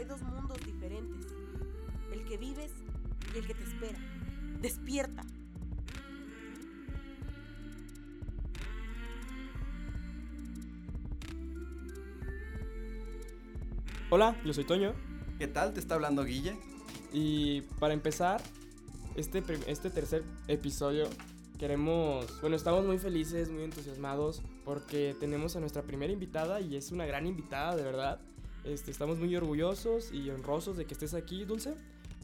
hay dos mundos diferentes. El que vives y el que te espera. Despierta. Hola, yo soy Toño. ¿Qué tal? Te está hablando Guille. Y para empezar, este, este tercer episodio queremos, bueno, estamos muy felices, muy entusiasmados porque tenemos a nuestra primera invitada y es una gran invitada, de verdad. Este, estamos muy orgullosos y honrosos de que estés aquí, Dulce.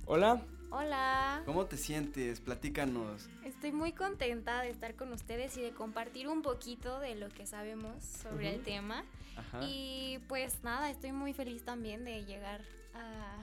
Hola, Hola, ¿Cómo te sientes? Platícanos. estoy muy contenta de estar con ustedes y de compartir un poquito de lo que sabemos sobre el tema. Ajá. Y pues nada, estoy muy feliz también de llegar a,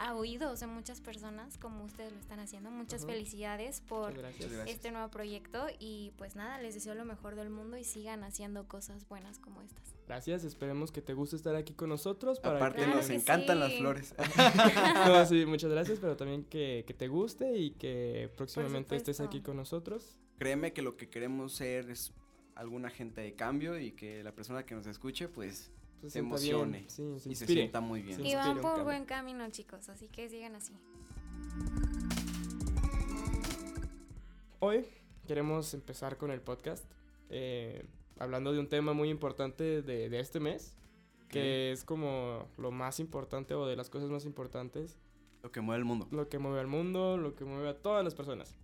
a oídos de muchas personas como ustedes lo están haciendo. Muchas felicidades por gracias. Este nuevo proyecto y pues nada, les deseo lo mejor del mundo y sigan haciendo cosas buenas como estas. Gracias, esperemos que te guste estar aquí con nosotros. Para Aparte que... Claro nos que encantan sí. las flores. No, sí, muchas gracias, pero también que, que te guste y que próximamente estés aquí con nosotros. Créeme que lo que queremos ser es alguna gente de cambio y que la persona que nos escuche pues Se Se sienta bien, emocione sí, se y se sienta muy bien. Y van por buen camino chicos, así que sigan así. Hoy queremos empezar con el podcast eh, hablando de un tema muy importante de, de este mes, que es como lo más importante o de las cosas más importantes, Lo que mueve el mundo. lo que mueve al mundo, lo que mueve a todas las personas.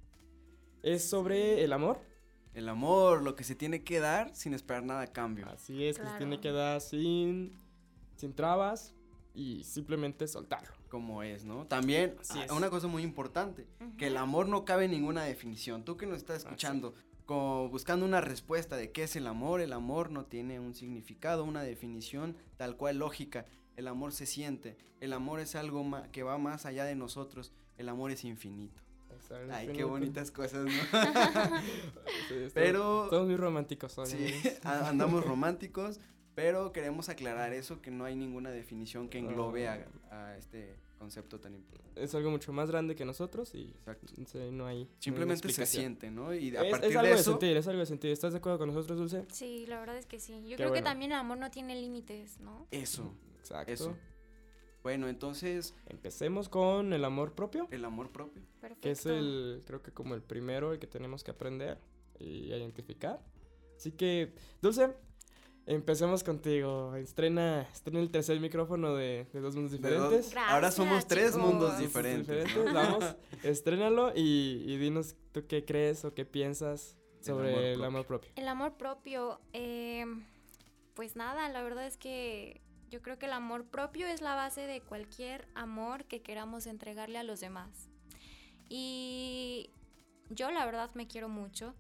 Es sobre el amor, El amor, lo que se tiene que dar sin esperar nada a cambio. así es, que se tiene que dar sin, sin trabas y simplemente soltarlo. Como es, ¿no? También, Así ah, es. una cosa muy importante, que el amor no cabe en ninguna definición. Tú que nos estás escuchando, como buscando una respuesta de qué es el amor, el amor no tiene un significado, una definición tal cual lógica. El amor se siente, el amor es algo que va más allá de nosotros, el amor es infinito. Ay, qué bonitas cosas, ¿no? Sí, estamos- Pero Estamos muy románticos hoy. sí, andamos románticos, pero queremos aclarar eso, que no hay ninguna definición que englobe a, a este concepto tan importante. Es algo mucho más grande que nosotros y Exacto. no hay... no hay Simplemente se siente, ¿no? Y a Es, partir es algo de sentir, es algo de sentir. ¿Estás de acuerdo con nosotros, Dulce? Sí, la verdad es que sí. Yo Qué creo bueno. que también el amor no tiene límites, ¿no? eso, Exacto. eso. Bueno, entonces, Empecemos con el amor propio, el amor propio. Perfecto. que es el, creo que como el primero, el que tenemos que aprender y identificar. Así que, Dulce, empecemos contigo. Estrena, estrena el tercer micrófono de, de dos mundos diferentes. dos- Ahora somos Gracias, tres chicos. mundos Dos diferentes. ¿no? diferentes, Vamos, estrénalo y, y dinos tú qué crees o qué piensas sobre amor el propio. amor propio. El amor propio, eh, pues nada, la verdad es que yo creo que el amor propio es la base de cualquier amor que queramos entregarle a los demás. Y yo la verdad me quiero mucho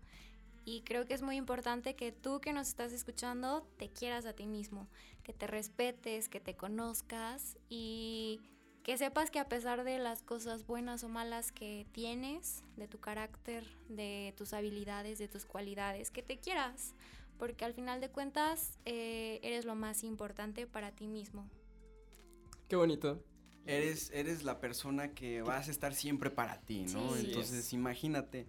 y creo que es muy importante que tú que nos estás escuchando te quieras a ti mismo, que te respetes, que te conozcas y que sepas que a pesar de las cosas buenas o malas que tienes, de tu carácter, de tus habilidades, de tus cualidades, que te quieras, porque al final de cuentas eh, eres lo más importante para ti mismo. Qué bonito. Eres, eres la persona que vas a estar siempre para ti, ¿no? Sí. Entonces, imagínate,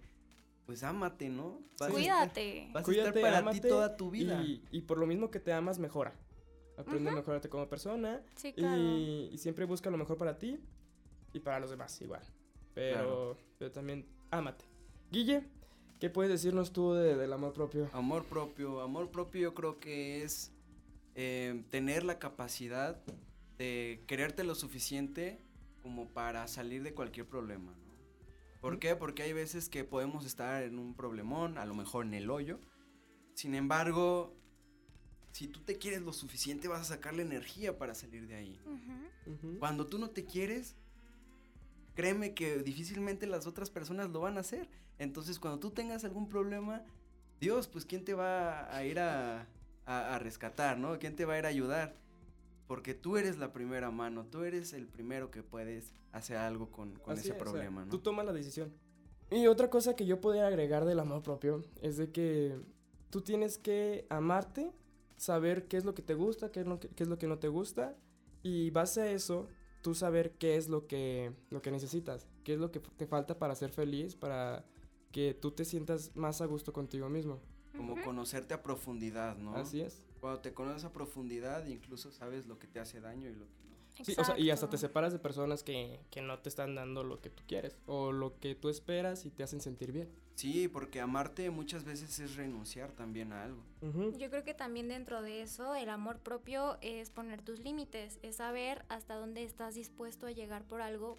pues ámate, ¿no? Vas a estar- Cuídate. vas a Cuídate, estar para ámate ti toda tu vida. Y, y por lo mismo que te amas, mejora. Aprende a mejorarte como persona. Sí, claro. Y, y siempre busca lo mejor para ti y para los demás igual. Pero, pero también ámate. Guille, ¿qué puedes decirnos tú de- del amor propio? Amor propio, amor propio yo creo que es eh, tener la capacidad de quererte lo suficiente como para salir de cualquier problema, ¿no? ¿Por qué? Porque hay veces que podemos estar en un problemón, a lo mejor en el hoyo. Sin embargo, si tú te quieres lo suficiente vas a sacar la energía para salir de ahí. Ujú. Ujú. Cuando tú no te quieres, créeme que difícilmente las otras personas lo van a hacer. Entonces, cuando tú tengas algún problema, Dios, pues, ¿quién te va a ir a, a- a rescatar, no? ¿Quién te va a ir a ayudar? Porque tú eres la primera mano, tú eres el primero que puedes hacer algo con, con ese es, o sea, problema, ¿no? Tú tomas la decisión. Y otra cosa que yo podría agregar del amor propio es de que tú tienes que amarte, saber qué es lo que te gusta, qué es lo que, qué es lo que no te gusta, y base a eso, tú saber qué es lo que, lo que necesitas, qué es lo que te falta para ser feliz, para que tú te sientas más a gusto contigo mismo. Como conocerte a profundidad, ¿no? Así es. Cuando te conoces a profundidad, incluso sabes lo que te hace daño y lo que no. Sí, o sea, y hasta te separas de personas que, que no te están dando lo que tú quieres o lo que tú esperas y te hacen sentir bien. Sí, porque amarte muchas veces es renunciar también a algo. Yo creo que también dentro de eso el amor propio es poner tus límites, es saber hasta dónde estás dispuesto a llegar por algo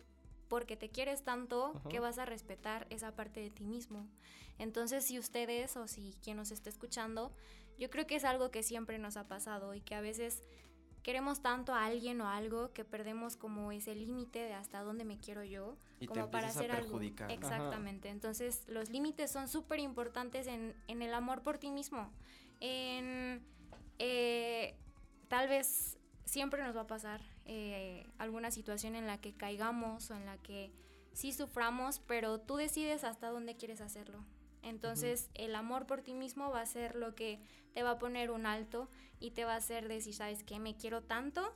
porque te quieres tanto Ajá. que vas a respetar esa parte de ti mismo. Entonces, si ustedes o si quien nos está escuchando, yo creo que es algo que siempre nos ha pasado y que a veces queremos tanto a alguien o algo que perdemos como ese límite de hasta dónde me quiero yo Y te como para empiezas a hacer algo. Exactamente. Entonces, los límites son súper importantes en, en el amor por ti mismo. En eh, tal vez siempre nos va a pasar eh, alguna situación en la que caigamos o en la que sí suframos, pero tú decides hasta dónde quieres hacerlo. Entonces, el amor por ti mismo va a ser lo que te va a poner un alto y te va a hacer decir, ¿sabes qué? Me quiero tanto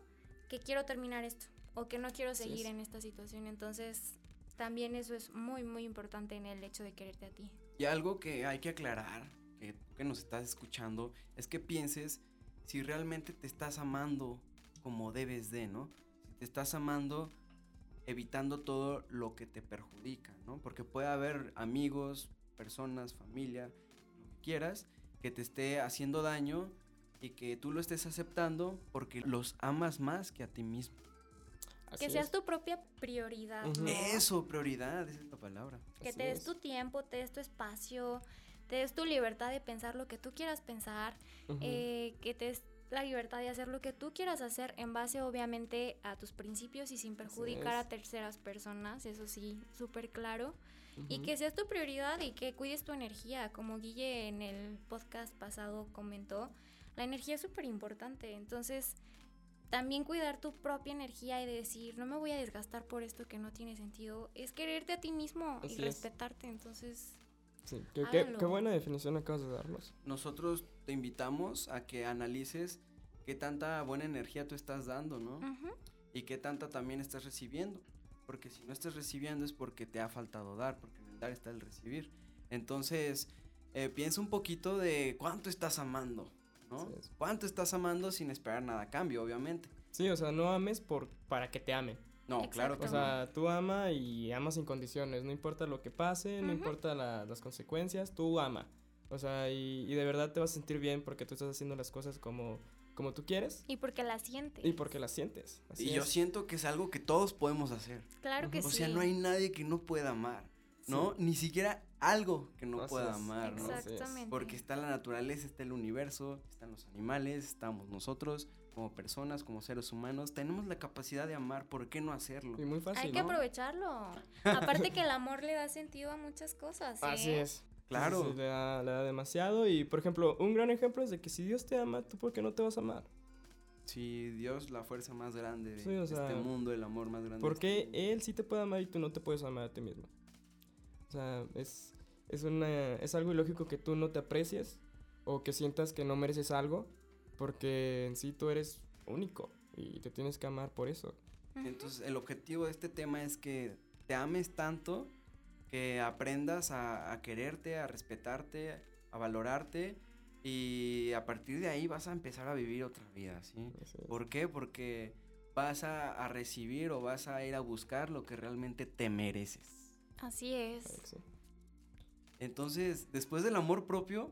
que quiero terminar esto o que no quiero seguir es. en esta situación. Entonces, también eso es muy, muy importante en el hecho de quererte a ti. Y algo que hay que aclarar, que, que nos estás escuchando, es que pienses si realmente te estás amando como debes de, ¿no? Si te estás amando evitando todo lo que te perjudica, ¿no? Porque puede haber amigos, personas, familia, lo que quieras, que te esté haciendo daño y que tú lo estés aceptando porque los amas más que a ti mismo. Así que seas es. tu propia prioridad. Ujú. ¿no? Eso, prioridad, esa es la palabra. Que Así te des es. tu tiempo, te des tu espacio, te des tu libertad de pensar lo que tú quieras pensar, eh, que te des la libertad de hacer lo que tú quieras hacer en base obviamente a tus principios y sin perjudicar a terceras personas, eso sí, súper claro. Y que seas tu prioridad y que cuides tu energía, como Guille en el podcast pasado comentó, la energía es súper importante, entonces también cuidar tu propia energía y decir, no me voy a desgastar por esto que no tiene sentido, es quererte a ti mismo Así y es. respetarte, entonces... Sí, qué, qué- qué buena definición acabas de darnos. Nosotros te invitamos a que analices qué tanta buena energía tú estás dando, ¿no? ujú. Y qué tanta también estás recibiendo. Porque si no estás recibiendo es porque te ha faltado dar, porque en el dar está el recibir. Entonces, eh, piensa un poquito de cuánto estás amando, ¿no? Es. Cuánto estás amando sin esperar nada a cambio, obviamente. Sí, o sea, no ames por, para que te amen. No, claro que O Exacto. no. sea, tú ama y amas sin condiciones, no importa lo que pase, no Ujú. importa la- las consecuencias, tú ama. O sea, y, y de verdad te vas a sentir bien porque tú estás haciendo las cosas como, como tú quieres Y porque la sientes. y porque las sientes. Así Y yo es. siento que es algo que todos podemos hacer. Claro que. O sí. sea, no hay nadie que no pueda amar, ¿no? Ni siquiera algo que no Así pueda es. amar, ¿no? Así. Exactamente. Porque está la naturaleza, está el universo, están los animales, estamos nosotros como personas, como seres humanos. Tenemos la capacidad de amar, ¿por qué no hacerlo? Y muy fácil. Hay que ¿no? aprovecharlo. Aparte que el amor le da sentido a muchas cosas. Así ¿eh? es. Claro. Sí, sí, le, da, le da demasiado. Y por ejemplo, un gran ejemplo es de que si Dios te ama, ¿tú por qué no te vas a amar? Si Dios, la fuerza más grande de Sí, o sea, este mundo, el amor más grande. ¿Por de qué este. Él sí te puede amar y tú no te puedes amar a ti mismo? O sea, es, es, una, es algo ilógico que tú no te aprecies o que sientas que no mereces algo porque en sí tú eres único y te tienes que amar por eso. Entonces, el objetivo de este tema es que te ames tanto que aprendas a, a quererte, a respetarte, a valorarte y a partir de ahí vas a empezar a vivir otra vida, ¿sí? Así es. ¿Por qué? Porque vas a, a recibir o vas a ir a buscar lo que realmente te mereces. Así es. Entonces, después del amor propio,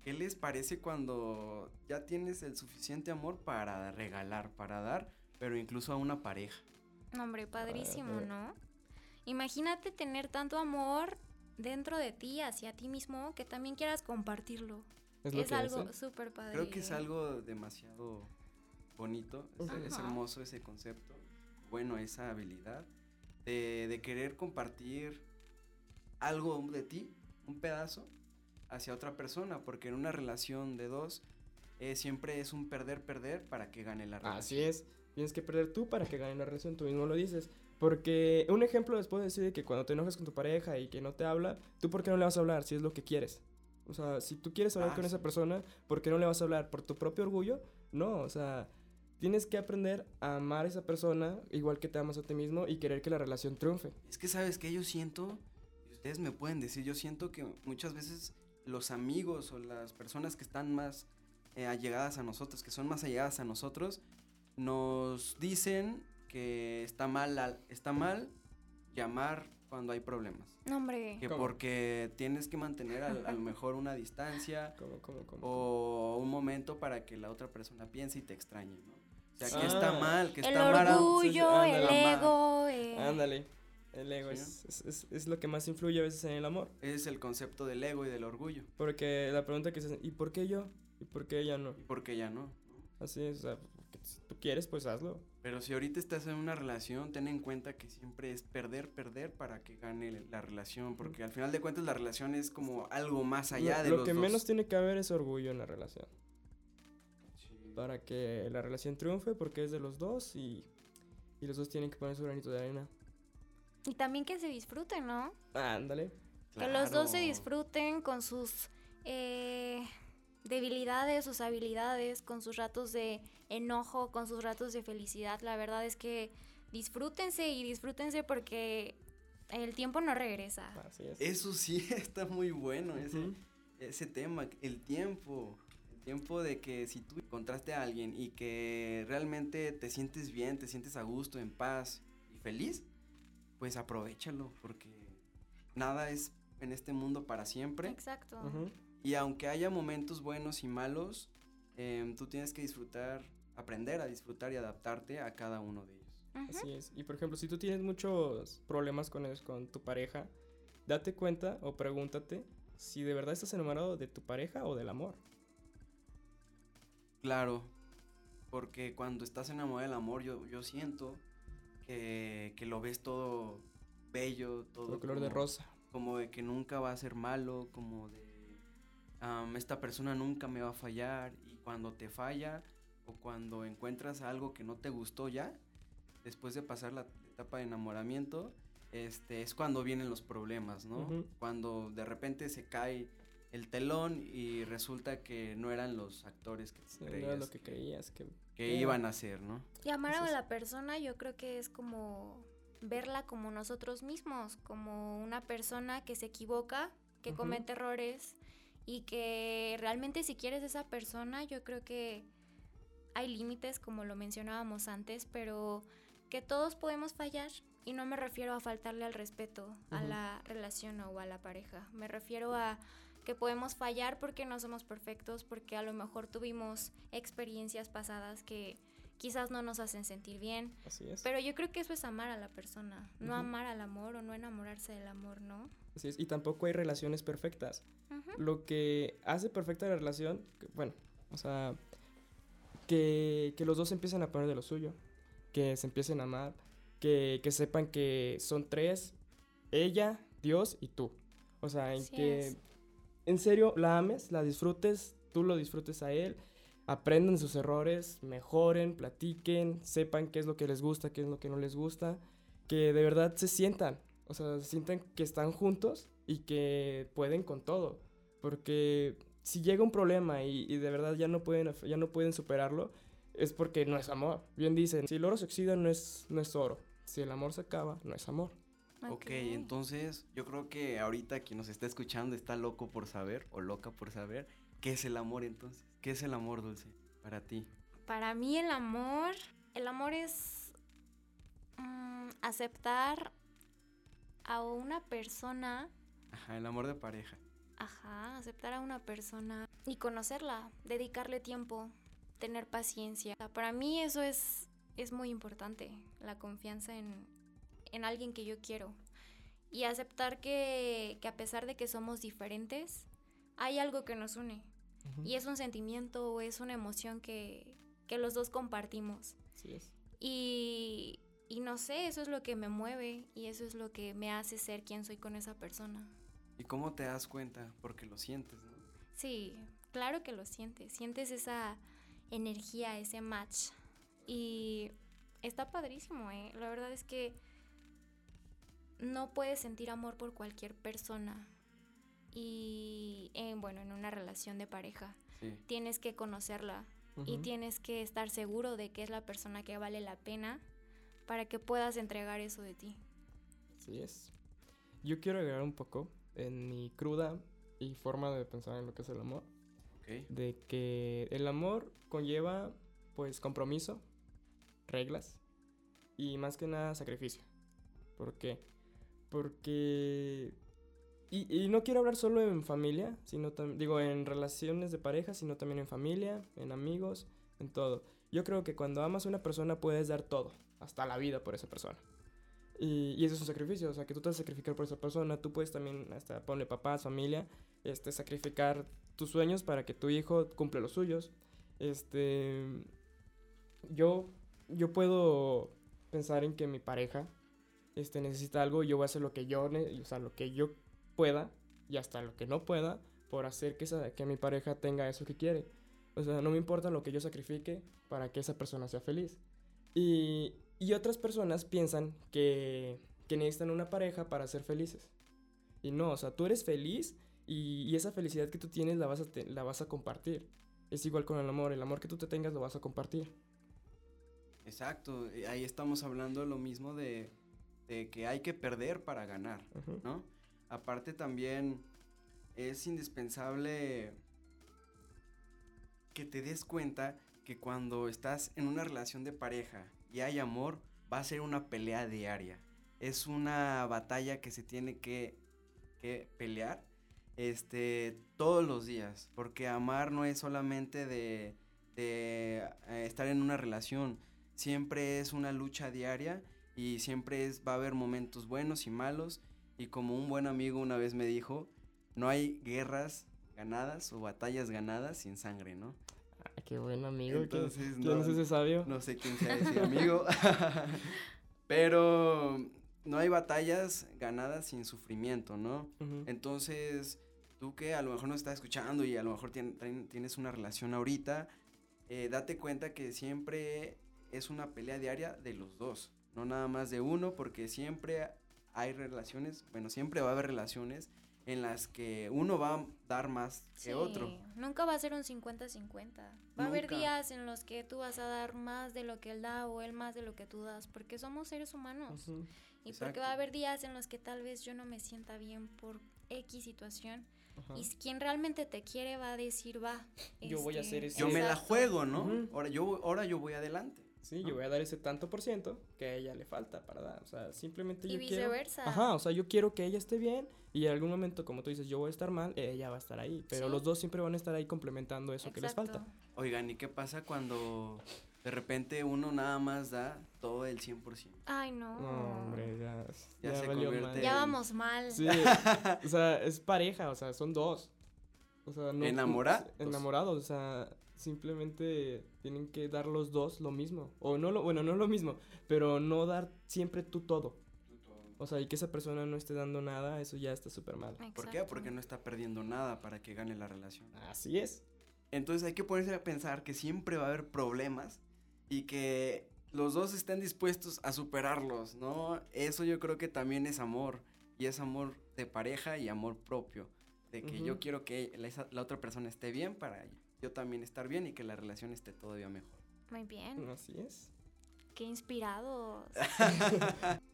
¿qué les parece cuando ya tienes el suficiente amor para regalar, para dar, pero incluso a una pareja? No, Hombre, padrísimo, ver. ¿no? Imagínate tener tanto amor dentro de ti, hacia ti mismo, que también quieras compartirlo. Es Es, lo que algo súper padre. Creo que es algo demasiado bonito, es, hermoso ese concepto, bueno, esa habilidad de, de querer compartir algo de ti, un pedazo, hacia otra persona, porque en una relación de dos eh, siempre es un perder-perder para que gane la relación. Así es. Tienes que perder tú para que gane la relación, tú mismo lo dices. Porque un ejemplo les puedo decir de que cuando te enojas con tu pareja y que no te habla, ¿tú por qué no le vas a hablar si es lo que quieres? O sea, si tú quieres hablar Ah, con sí. esa persona, ¿por qué no le vas a hablar? ¿Por tu propio orgullo? No, o sea, tienes que aprender a amar a esa persona igual que te amas a ti mismo y querer que la relación triunfe. Es que sabes que yo siento, ustedes me pueden decir, yo siento que muchas veces los amigos o las personas que están más eh, allegadas a nosotros, que son más allegadas a nosotros, nos dicen que está mal, al- está mal llamar cuando hay problemas. No, hombre. Que ¿Cómo? porque tienes que mantener al- a, lo mejor una distancia ¿Cómo, cómo, cómo? o un momento para que la otra persona piense y te extrañe, ¿no? O sea, Sí. que está Ah. mal, que El está mal. orgullo, sí, el ándale. ego. eh, Ándale. El ego Sí. es, es, es- es lo que más influye a veces en el amor. Es el concepto del ego y del orgullo. Porque la pregunta que se ¿y por qué yo? ¿Y por qué ella no? ¿Y por qué ya no? Así es, o sea, porque si tú quieres, pues hazlo. Pero si ahorita estás en una relación, ten en cuenta que siempre es perder, perder para que gane la relación. Porque al final de cuentas la relación es como algo más allá lo de lo los que dos. menos tiene que haber es orgullo en la relación. Sí. Para que la relación triunfe, porque es de los dos y, y los dos tienen que poner su granito de arena. Y también que se disfruten, ¿no? Ándale. Que los dos se disfruten con sus eh, debilidades, sus habilidades, con sus ratos de enojo, con sus ratos de felicidad. La verdad es que disfrútense y disfrútense porque el tiempo no regresa. Así es. Eso sí está muy bueno, ese, ese tema, el tiempo. El tiempo de que si tú encontraste a alguien y que realmente te sientes bien, te sientes a gusto, en paz y feliz, pues aprovechalo, porque nada es en este mundo para siempre. Exacto. Y aunque haya momentos buenos y malos, em, tú tienes que disfrutar, aprender a disfrutar y adaptarte a cada uno de ellos. Así es. Y por ejemplo, si tú tienes muchos problemas con, con tu pareja, date cuenta o pregúntate si de verdad estás enamorado de tu pareja o del amor. Claro, porque cuando estás enamorado del amor, yo, yo siento que, que lo ves todo bello, todo Todo color de rosa. como de que nunca va a ser malo, como de esta persona nunca me va a fallar y cuando te falla o cuando encuentras algo que no te gustó ya, después de pasar la etapa de enamoramiento, este es cuando vienen los problemas, ¿no? Cuando de repente se cae el telón y resulta que no eran los actores que no creías era lo que que, creías que... que iban a ser, ¿no? Y amar a la persona yo creo que es como verla como nosotros mismos, como una persona que se equivoca, que comete errores y que realmente si quieres esa persona yo creo que hay límites como lo mencionábamos antes, pero que todos podemos fallar y no me refiero a faltarle al respeto a la relación o a la pareja, me refiero a que podemos fallar porque no somos perfectos, porque a lo mejor tuvimos experiencias pasadas que quizás no nos hacen sentir bien, Así es. pero yo creo que eso es amar a la persona, no amar al amor o no enamorarse del amor, ¿no? Así es. Y tampoco hay relaciones perfectas. Lo que hace perfecta la relación, que- bueno, o sea, que, que los dos empiecen a poner de lo suyo, que se empiecen a amar, que, que sepan que son tres, ella, Dios y tú. O sea, en Así que es. en serio la ames, la disfrutes, tú lo disfrutes a él, aprendan sus errores, mejoren, platiquen, sepan qué es lo que les gusta, qué es lo que no les gusta, que de verdad se sientan, o sea, se sientan que están juntos y que pueden con todo, porque si llega un problema y, y de verdad ya no pueden ya no pueden superarlo, es porque no es amor. Bien dicen, si el oro se oxida no es no es oro, si el amor se acaba no es amor. Ok, entonces yo creo que ahorita quien nos está escuchando está loco por saber o loca por saber qué es el amor entonces. ¿Qué es el amor, Dulce, para ti? Para mí el amor, el amor es mm, aceptar a una persona, Ajá, el amor de pareja. ajá, aceptar a una persona y conocerla, dedicarle tiempo, tener paciencia. Para mí eso es, es muy importante, la confianza en, en alguien que yo quiero. Y aceptar que, que a pesar de que somos diferentes, hay algo que nos une. Y es un sentimiento o es una emoción que, que los dos compartimos. Es. Y, y no sé, eso es lo que me mueve y eso es lo que me hace ser quien soy con esa persona. ¿Y cómo te das cuenta? Porque lo sientes, ¿no? Sí, claro que lo sientes. Sientes esa energía, ese match. Y está padrísimo, ¿eh? La verdad es que no puedes sentir amor por cualquier persona. Y eh, bueno, en una relación de pareja Sí. tienes que conocerla y Ujú. tienes que estar seguro de que es la persona que vale la pena para que puedas entregar eso de ti. Así es. Yo quiero agregar un poco en mi cruda y forma de pensar en lo que es el amor. Ok. De que el amor conlleva, pues, compromiso, reglas y más que nada sacrificio. ¿Por qué? Porque... Y, y no quiero hablar solo en familia, sino digo, en relaciones de pareja, sino también en familia, en amigos, en todo. Yo creo que cuando amas a una persona puedes dar todo, hasta la vida por esa persona. Y, y eso es un sacrificio, o sea, que tú te vas a sacrificar por esa persona, tú puedes también, hasta ponle papás, familia, este, sacrificar tus sueños para que tu hijo cumpla los suyos. Este, yo, yo puedo pensar en que mi pareja, este, necesita algo, y yo voy a hacer lo que yo, o sea, lo que yo pueda y hasta lo que no pueda por hacer que, esa, que mi pareja tenga eso que quiere. O sea, no me importa lo que yo sacrifique para que esa persona sea feliz. Y, y otras personas piensan que, que necesitan una pareja para ser felices. Y no, o sea, tú eres feliz y, y esa felicidad que tú tienes la vas, a te- la vas a compartir. Es igual con el amor, el amor que tú te tengas lo vas a compartir. Exacto, ahí estamos hablando lo mismo de, de que hay que perder para ganar, Ujú. ¿no? Aparte también es indispensable que te des cuenta que cuando estás en una relación de pareja y hay amor, va a ser una pelea diaria. Es una batalla que se tiene que, pelear este, todos los días, porque amar no es solamente de, de eh, estar en una relación, siempre es una lucha diaria y siempre es, va a haber momentos buenos y malos y como un buen amigo una vez me dijo, no hay guerras ganadas o batallas ganadas sin sangre, ¿no? Ah, qué buen amigo. ¿Quién- Entonces, ¿Quién, no- es ese sabio? No sé quién sea ese amigo, pero no hay batallas ganadas sin sufrimiento, ¿no? Entonces, tú que a lo mejor nos estás escuchando y a lo mejor tien- tien- tienes una relación ahorita, eh, date cuenta que siempre es una pelea diaria de los dos, no nada más de uno, porque siempre hay relaciones, bueno, siempre va a haber relaciones en las que uno va a dar más que otro. Sí, Nunca va a ser un 50-50. Va a haber Nunca. días en los que tú vas a dar más de lo que él da o él más de lo que tú das, porque somos seres humanos. Ujú. Y porque Exacto. va a haber días en los que tal vez yo no me sienta bien por X situación. Ajá. Y quien realmente te quiere va a decir, va. Yo voy a hacer ese- Yo me la juego, ¿no? Ujú. ahora, yo, ahora yo voy adelante. Sí, ¿no? yo voy a dar ese tanto por ciento que a ella le falta para dar. O sea, simplemente Y yo quiero... viceversa. Ajá, o sea, yo quiero que ella esté bien y en algún momento, como tú dices, yo voy a estar mal, ella va a estar ahí. Pero Sí. los dos siempre van a estar ahí complementando eso que les falta. Oigan, ¿y qué pasa cuando de repente uno nada más da todo el 100%? Ay, no. No, hombre, ya, Ya ya, se valió convierte madre. Ya vamos mal. Sí, o sea, es pareja, o sea, son dos. O sea, no, ¿Enamorados? Enamorados, o sea, simplemente tienen que dar los dos lo mismo. O no lo, bueno, no lo mismo, pero no dar siempre tú todo. O sea, y que esa persona no esté dando nada, eso ya está súper mal. ¿Por qué? Porque no está perdiendo nada para que gane la relación. Así es. Entonces hay que ponerse a pensar que siempre va a haber problemas y que los dos estén dispuestos a superarlos, ¿no? Eso yo creo que también es amor. Y es amor de pareja y amor propio. De que yo quiero que la, la otra persona esté bien para yo también estar bien y que la relación esté todavía mejor. Muy bien. Así es. Qué inspirados.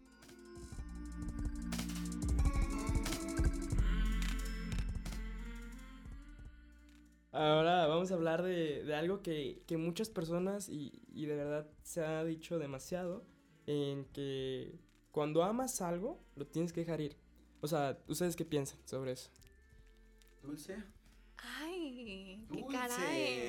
Ahora vamos a hablar de, de algo que, que muchas personas, y, y de verdad se ha dicho demasiado, en que cuando amas algo, lo tienes que dejar ir. O sea, ¿ustedes qué piensan sobre eso? Dulce. Qué Dulce.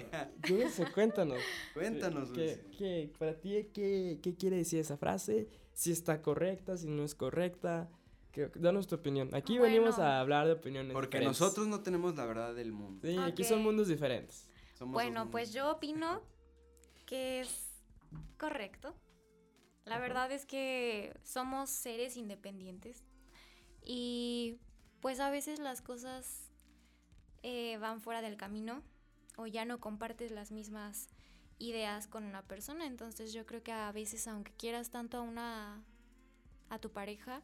caray. Dulce, cuéntanos. Cuéntanos, ¿Qué, Dulce. qué- para ti, qué, qué quiere decir esa frase? Si está correcta, si no es correcta. Que, danos tu opinión. Aquí venimos a hablar de opiniones Porque diferentes. nosotros no tenemos la verdad del mundo. Sí, aquí son mundos diferentes. Somos Bueno, pues yo opino que es correcto. La Ajá. verdad es que somos seres independientes y pues a veces las cosas eh, van fuera del camino o ya no compartes las mismas ideas con una persona. Entonces yo creo que a veces aunque quieras tanto a una a tu pareja,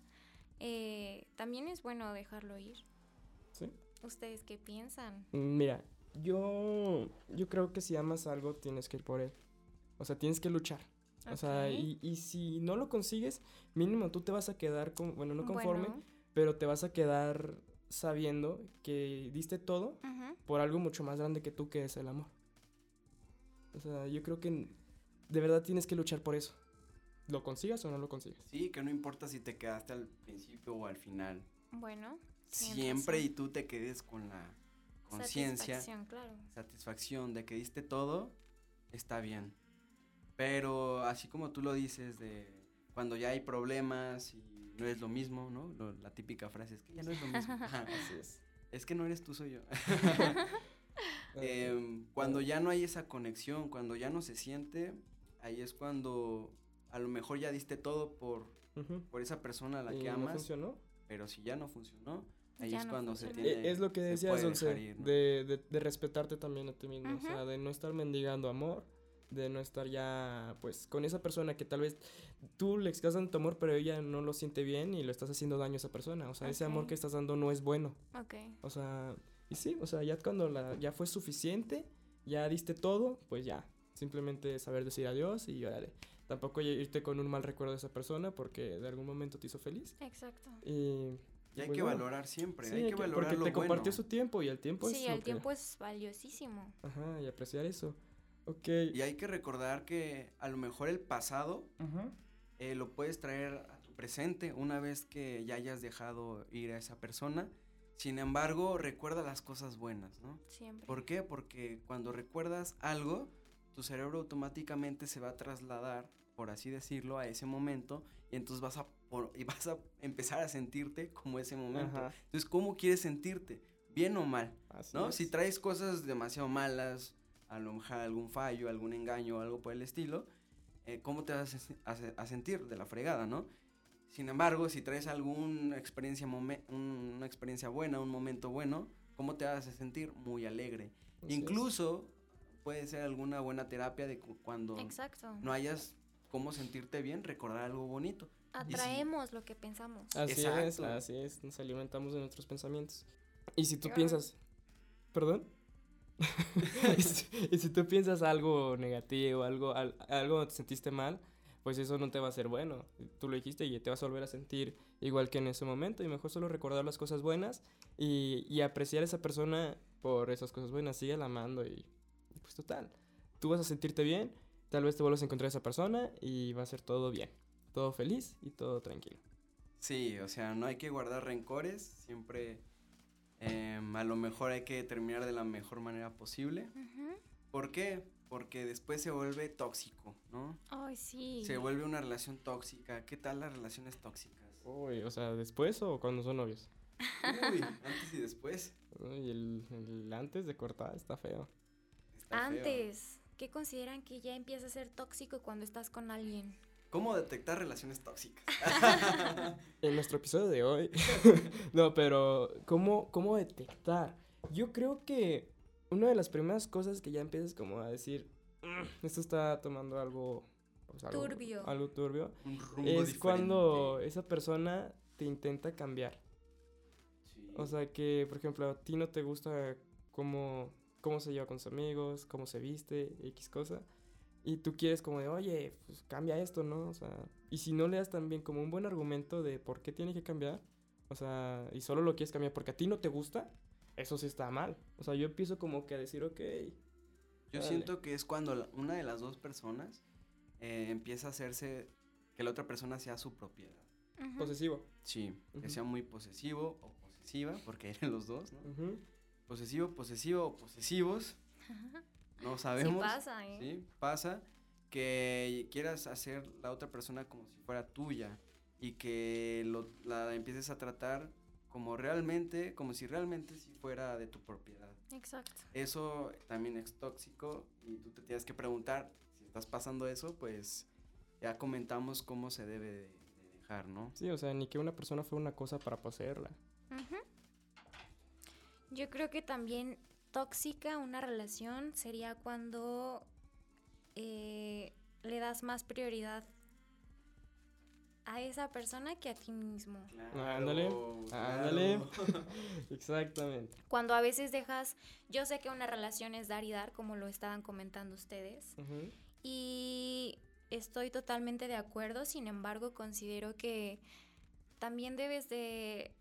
eh, también es bueno dejarlo ir. ¿Sí? ¿Ustedes qué piensan? Mira, yo, yo creo que si amas algo, tienes que ir por él. O sea, tienes que luchar. O sea, y, y si no lo consigues, mínimo tú te vas a quedar, con, bueno, no conforme, Bueno, pero te vas a quedar sabiendo que diste todo por algo mucho más grande que tú, que es el amor. O sea, yo creo que de verdad tienes que luchar por eso. lo consigas o no lo consigas. Sí, que no importa si te quedaste al principio o al final. Bueno. Siempre y tú te quedes con la conciencia, Satisfacción, claro. satisfacción de que diste todo, está bien. Pero así como tú lo dices de cuando ya hay problemas y no es lo mismo, ¿no? Lo- la típica frase es que ya no es lo mismo. Así es. es que no eres tú, soy yo. Em, cuando ya no hay esa conexión, cuando ya no se siente, ahí es cuando a lo mejor ya diste todo por, por esa persona a la Y que no amas, funcionó. pero si ya no funcionó, ahí Ya es no cuando se funcionó. tiene... E- es lo que decías, dejar ir, ¿no? de, de, de respetarte también a ti mismo, o sea, de no estar mendigando amor, de no estar ya, pues, con esa persona que tal vez tú le estás dando tu amor, pero ella no lo siente bien y le estás haciendo daño a esa persona, o sea, ese amor que estás dando no es bueno, Ok. o sea, y sí, o sea, ya cuando la, ya fue suficiente, ya diste todo, pues ya, simplemente saber decir adiós y órale. Tampoco irte con un mal recuerdo de esa persona porque de algún momento te hizo feliz. Exacto. Y, Y hay pues, que valorar siempre, sí, hay que valorar porque lo te compartió su tiempo y el tiempo es sí, lo el que- tiempo es valiosísimo. Ajá, y apreciar eso. Ok. Y hay que recordar que a lo mejor el pasado eh, lo puedes traer a tu presente una vez que ya hayas dejado ir a esa persona. Sin embargo, recuerda las cosas buenas, ¿no? Siempre. ¿Por qué? Porque cuando recuerdas algo, tu cerebro automáticamente se va a trasladar, por así decirlo, a ese momento y entonces vas a, por- y vas a empezar a sentirte como ese momento. Ajá. Entonces, ¿cómo quieres sentirte? ¿Bien o mal? Así ¿no? es. Si traes cosas demasiado malas, a lo mejor algún fallo, algún engaño o algo por el estilo, eh, ¿cómo te vas a, se- a se- a sentir? De la fregada, ¿no? Sin embargo, si traes alguna experiencia, momen- un- una experiencia buena, un momento bueno, ¿cómo te vas a sentir? Muy alegre. Es. Incluso puede ser alguna buena terapia de cu- cuando Exacto. no hayas cómo sentirte bien, recordar algo bonito. si- Atraemos lo que pensamos. Así es, así es. Nos alimentamos de nuestros pensamientos. Y si tú piensas. ¿Perdón? y, si, y si tú piensas algo negativo, algo, al- algo te sentiste mal, pues eso no te va a ser bueno. Tú lo dijiste y te vas a volver a sentir igual que en ese momento. Y mejor solo recordar las cosas buenas y, y apreciar a esa persona por esas cosas buenas. Sigue amando y, y pues total. Tú vas a sentirte bien, tal vez te vuelvas a encontrar a esa persona y va a ser todo bien. Todo feliz y todo tranquilo. Sí, o sea, no hay que guardar rencores, siempre em, a lo mejor hay que terminar de la mejor manera posible. ¿Por qué? Porque después se vuelve tóxico, ¿no? Ay, sí. Se vuelve una relación tóxica. ¿Qué tal las relaciones tóxicas? Uy, o sea, ¿después o cuando son novios? Uy, antes y después. Uy, el, el antes de cortar está feo. Está feo. Antes, ¿qué consideran que ya empieza a ser tóxico cuando estás con alguien? ¿Cómo detectar relaciones tóxicas? En nuestro episodio de hoy. no, pero ¿cómo, ¿cómo detectar? Yo creo que una de las primeras cosas que ya empiezas como a decir, "Mm, esto está tomando algo... pues, algo- Turbio. Algo turbio. Un rumbo Es diferente. cuando esa persona te intenta cambiar. Sí. O sea que, por ejemplo, a ti no te gusta cómo, cómo se lleva con sus amigos, cómo se viste, X cosa. Y tú quieres como de, oye, pues cambia esto, ¿no? O sea, y si no le das también como un buen argumento de por qué tiene que cambiar, o sea, y solo lo quieres cambiar porque a ti no te gusta, eso sí está mal. O sea, yo empiezo como que a decir, ok, Yo Órale. siento que es cuando una de las dos personas eh, empieza a hacerse que la otra persona sea su propiedad. Ujú. posesivo. Sí, que Ujú. sea muy posesivo o posesiva, porque eran los dos, ¿no? Ujú. Posesivo, posesivo o posesivos, no Sí sabemos. pasa, ¿eh? Sí, pasa que quieras hacer la otra persona como si fuera tuya y que lo- la empieces a tratar como realmente, como si realmente si fuera de tu propiedad. Exacto. Eso también es tóxico y tú te tienes que preguntar si estás pasando eso, pues ya comentamos cómo se debe de, de dejar, ¿no? Sí, o sea, ni que una persona fuera una cosa para poseerla. Yo creo que también tóxica una relación sería cuando eh, le das más prioridad a esa persona que a ti mismo. Ándale, ándale. Exactamente. Cuando a veces dejas, yo sé que una relación es dar y dar, como lo estaban comentando ustedes, y estoy totalmente de acuerdo, sin embargo considero que también debes de,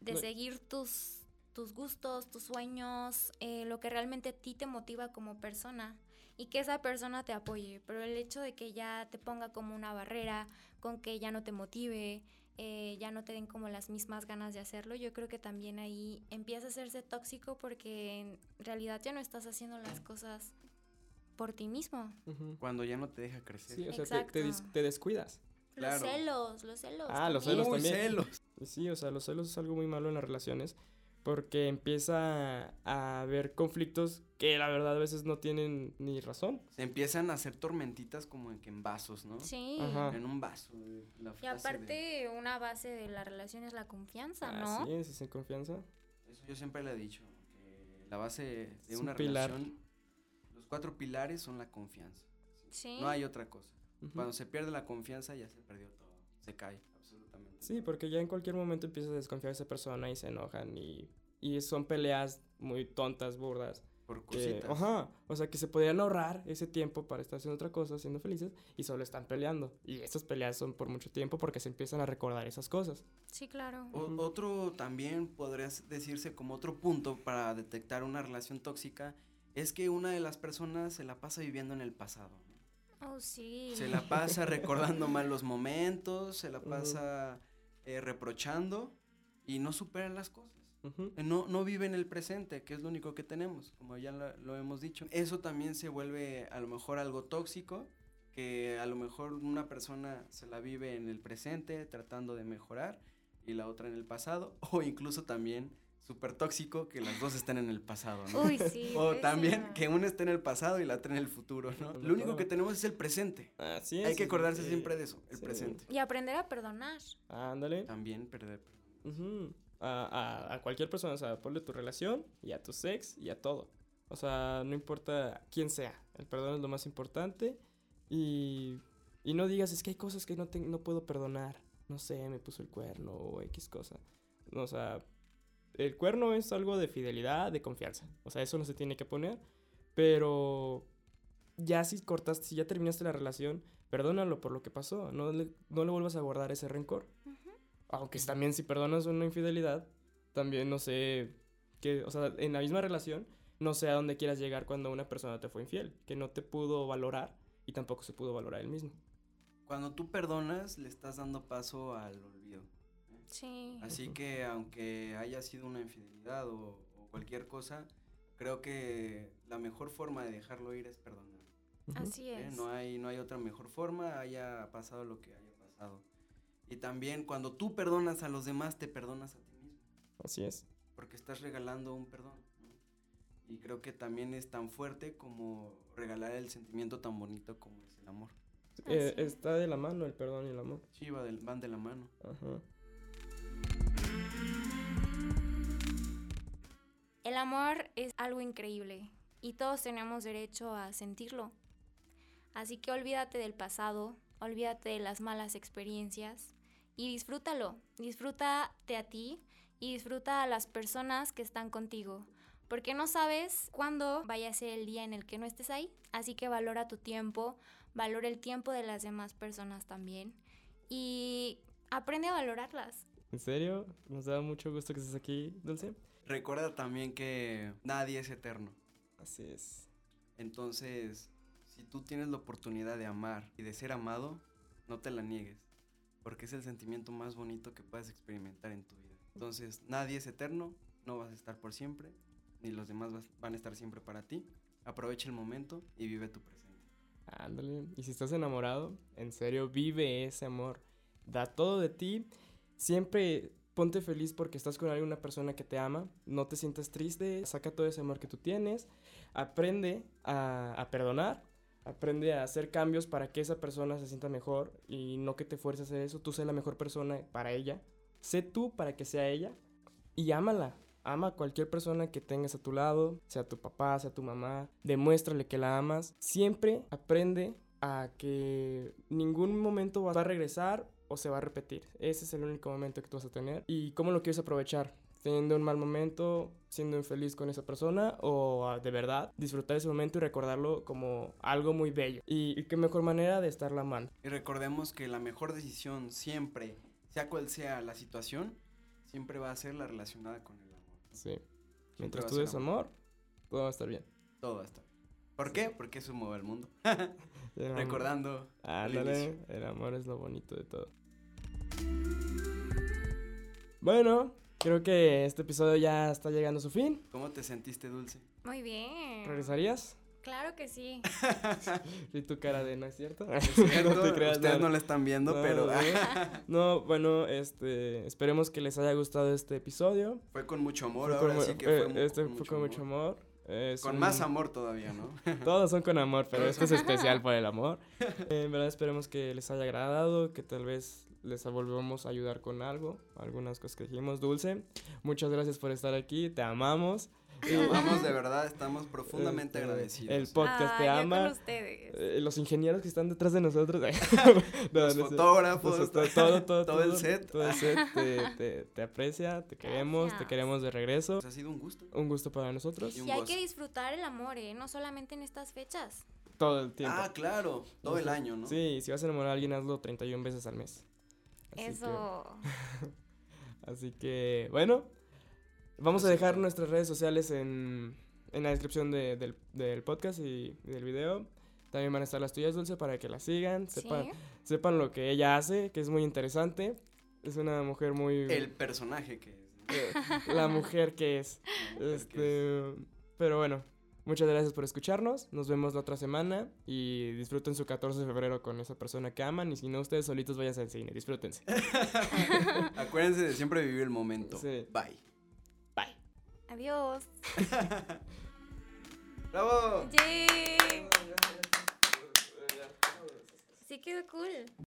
de No. seguir tus, tus gustos, tus sueños, eh, lo que realmente a ti te motiva como persona y que esa persona te apoye. Pero el hecho de que ya te ponga como una barrera, con que ya no te motive, eh, ya no te den como las mismas ganas de hacerlo, yo creo que también ahí empieza a hacerse tóxico porque en realidad ya no estás haciendo las cosas por ti mismo. Cuando ya no te deja crecer. Sí, o sea, te, descuidas. Claro. Los celos, los celos. Ah, los también. celos Uy, también. celos. Sí, o sea, los celos es algo muy malo en las relaciones porque empieza a haber conflictos que la verdad a veces no tienen ni razón. Se empiezan a hacer tormentitas como en, que en vasos, ¿no? Sí. Ajá. En un vaso. la Y de- aparte, una base de la relación es la confianza, ¿no? Así es, sin confianza. Eso yo siempre le he dicho, que la base de Es un una pilar. relación, los cuatro pilares son la confianza. Sí. No hay otra cosa. Cuando se pierde la confianza ya se perdió todo. Se cae. Sí, porque ya en cualquier momento empiezas a desconfiar de esa persona y se enojan y, y son peleas muy tontas, burdas. Por Que, cositas. ajá, o sea, que se podrían ahorrar ese tiempo para estar haciendo otra cosa, siendo felices, y solo están peleando. Y esas peleas son por mucho tiempo porque se empiezan a recordar esas cosas. Sí, claro. O-. Otro también podría decirse como otro punto para detectar una relación tóxica es que una de las personas se la pasa viviendo en el pasado. Oh, sí. Se la pasa recordando malos momentos, se la pasa eh, reprochando y no superan las cosas. Eh, No, no vive en el presente, que es lo único que tenemos, como ya lo, lo hemos dicho. Eso también se vuelve a lo mejor algo tóxico, que a lo mejor una persona se la vive en el presente tratando de mejorar y la otra en el pasado, o incluso también súper tóxico que las dos estén en el pasado, ¿no? Uy, sí. o también que una esté en el pasado y la otra en el futuro, ¿no? Lo único que tenemos es el presente. Así es. Hay que acordarse sí. siempre de eso, el Sí. presente. Y aprender a perdonar. Ándale. También perder. A, a- a cualquier persona, o sea, ponle tu relación y a tu sex y a todo. O sea, no importa quién sea, el perdón es lo más importante y, y no digas, es que hay cosas que no, te- no puedo perdonar. No sé, me puso el cuerno o X cosa. No, o sea, el cuerno es algo de fidelidad, de confianza. O sea, eso no se tiene que poner, pero ya si cortaste, si ya terminaste la relación, perdónalo por lo que pasó. No le, no le vuelvas a guardar ese rencor. Aunque también si perdonas una infidelidad, también no sé que, o sea, en la misma relación, no sé a dónde quieras llegar cuando una persona te fue infiel, que no te pudo valorar y tampoco se pudo valorar él mismo. Cuando tú perdonas, le estás dando paso al olvido. Sí. Así que aunque haya sido una infidelidad o, o cualquier cosa, creo que la mejor forma de dejarlo ir es perdonar. Así ¿eh? es. No, hay, no hay otra mejor forma, haya pasado lo que haya pasado. Y también cuando tú perdonas a los demás, te perdonas a ti mismo, Así es. porque estás regalando un perdón. ¿no? Y creo que también es tan fuerte como regalar el sentimiento tan bonito como es el amor. Eh, es. está de la mano el perdón y el amor. Sí, va del- van de la mano. Ajá. El amor es algo increíble y todos tenemos derecho a sentirlo. Así que olvídate del pasado, olvídate de las malas experiencias y disfrútalo. Disfrútate a ti y disfruta a las personas que están contigo. Porque no sabes cuándo vaya a ser el día en el que no estés ahí. Así que valora tu tiempo, valora el tiempo de las demás personas también. Y aprende a valorarlas. ¿En serio? Nos da mucho gusto que estés aquí, Dulce. Recuerda también que nadie es eterno. Así es. Entonces, si tú tienes la oportunidad de amar y de ser amado, no te la niegues, porque es el sentimiento más bonito que puedes experimentar en tu vida. Entonces, nadie es eterno, no vas a estar por siempre, ni los demás vas- van a estar siempre para ti. Aprovecha el momento y vive tu presente. Ándale. Y si estás enamorado, en serio, vive ese amor. Da todo de ti. Siempre ponte feliz porque estás con alguna persona que te ama. No te sientas triste. Saca todo ese amor que tú tienes. Aprende a, perdonar. Aprende a hacer cambios para que esa persona se sienta mejor y no que te fuerces a hacer eso. Tú sé la mejor persona para ella. Sé tú para que sea ella. Y ámala. Ama a cualquier persona que tengas a tu lado, sea tu papá, sea tu mamá. Demuéstrale que la amas. Siempre aprende a que ningún momento va a regresar o se va a repetir. Ese es el único momento que tú vas a tener. ¿Y cómo lo quieres aprovechar? Teniendo un mal momento, siendo infeliz con esa persona o ah, de verdad disfrutar ese momento y recordarlo como algo muy bello. Y, y qué mejor manera de estarla amando. Y recordemos que la mejor decisión siempre, sea cual sea la situación, siempre va a ser la relacionada con el amor. Sí. Siempre Mientras tú des amor, todo va a estar bien. Todo va a estar. ¿Por qué? Porque eso mueve al mundo. El Recordando. el Ándale, el amor es lo bonito de todo. Bueno, creo que este episodio ya está llegando a su fin. ¿Cómo te sentiste, Dulce? Muy bien. ¿Regresarías? Claro que sí. Y tu cara de no es cierto. Cierto, no te creas Ustedes no lo están viendo, No, pero no. No, bueno, este, esperemos que les haya gustado este episodio. fue con mucho amor. Fue ahora con sí que eh, fue mu- este fue con mucho amor. Es Con un- más amor todavía, ¿no? Todos son con amor, pero este es especial por el amor. Eh, en verdad esperemos que les haya agradado, que tal vez les volvamos a ayudar con algo, algunas cosas que dijimos. Dulce, muchas gracias por estar aquí, te amamos. Te amamos de verdad, estamos profundamente Este, agradecidos. El podcast Ah, te ama. con ustedes. eh, los ingenieros que están detrás de nosotros. No, Los no fotógrafos, Los foto- todo, todo, todo el set. Todo el set te, te- te aprecia, te queremos, te Gracias. queremos de regreso. Pues ha sido un gusto. Un gusto para nosotros. Y Y hay que disfrutar el amor, ¿eh? No solamente en estas fechas. Todo el tiempo. Ah, claro, todo el año, ¿no? Sí, si vas a enamorar a alguien, hazlo 31 veces al mes. Así que- Eso. así que, bueno, vamos a dejar nuestras redes sociales en, en la descripción de- del, del podcast y, y del video. También van a estar las tuyas, Dulce, para que las sigan, Sí. sepan, sepan lo que ella hace, que es muy interesante. Es una mujer muy... El personaje que es. ¿no? la mujer que es. La mujer que Este, pero bueno, muchas gracias por escucharnos. Nos vemos la otra semana y disfruten su 14 de febrero con esa persona que aman. Y si no, ustedes solitos vayan al cine. Disfrútense. Acuérdense de siempre vivir el momento. Sí. Bye. Bye. Adiós. ¡Bravo! Yay. Sí quedó cool.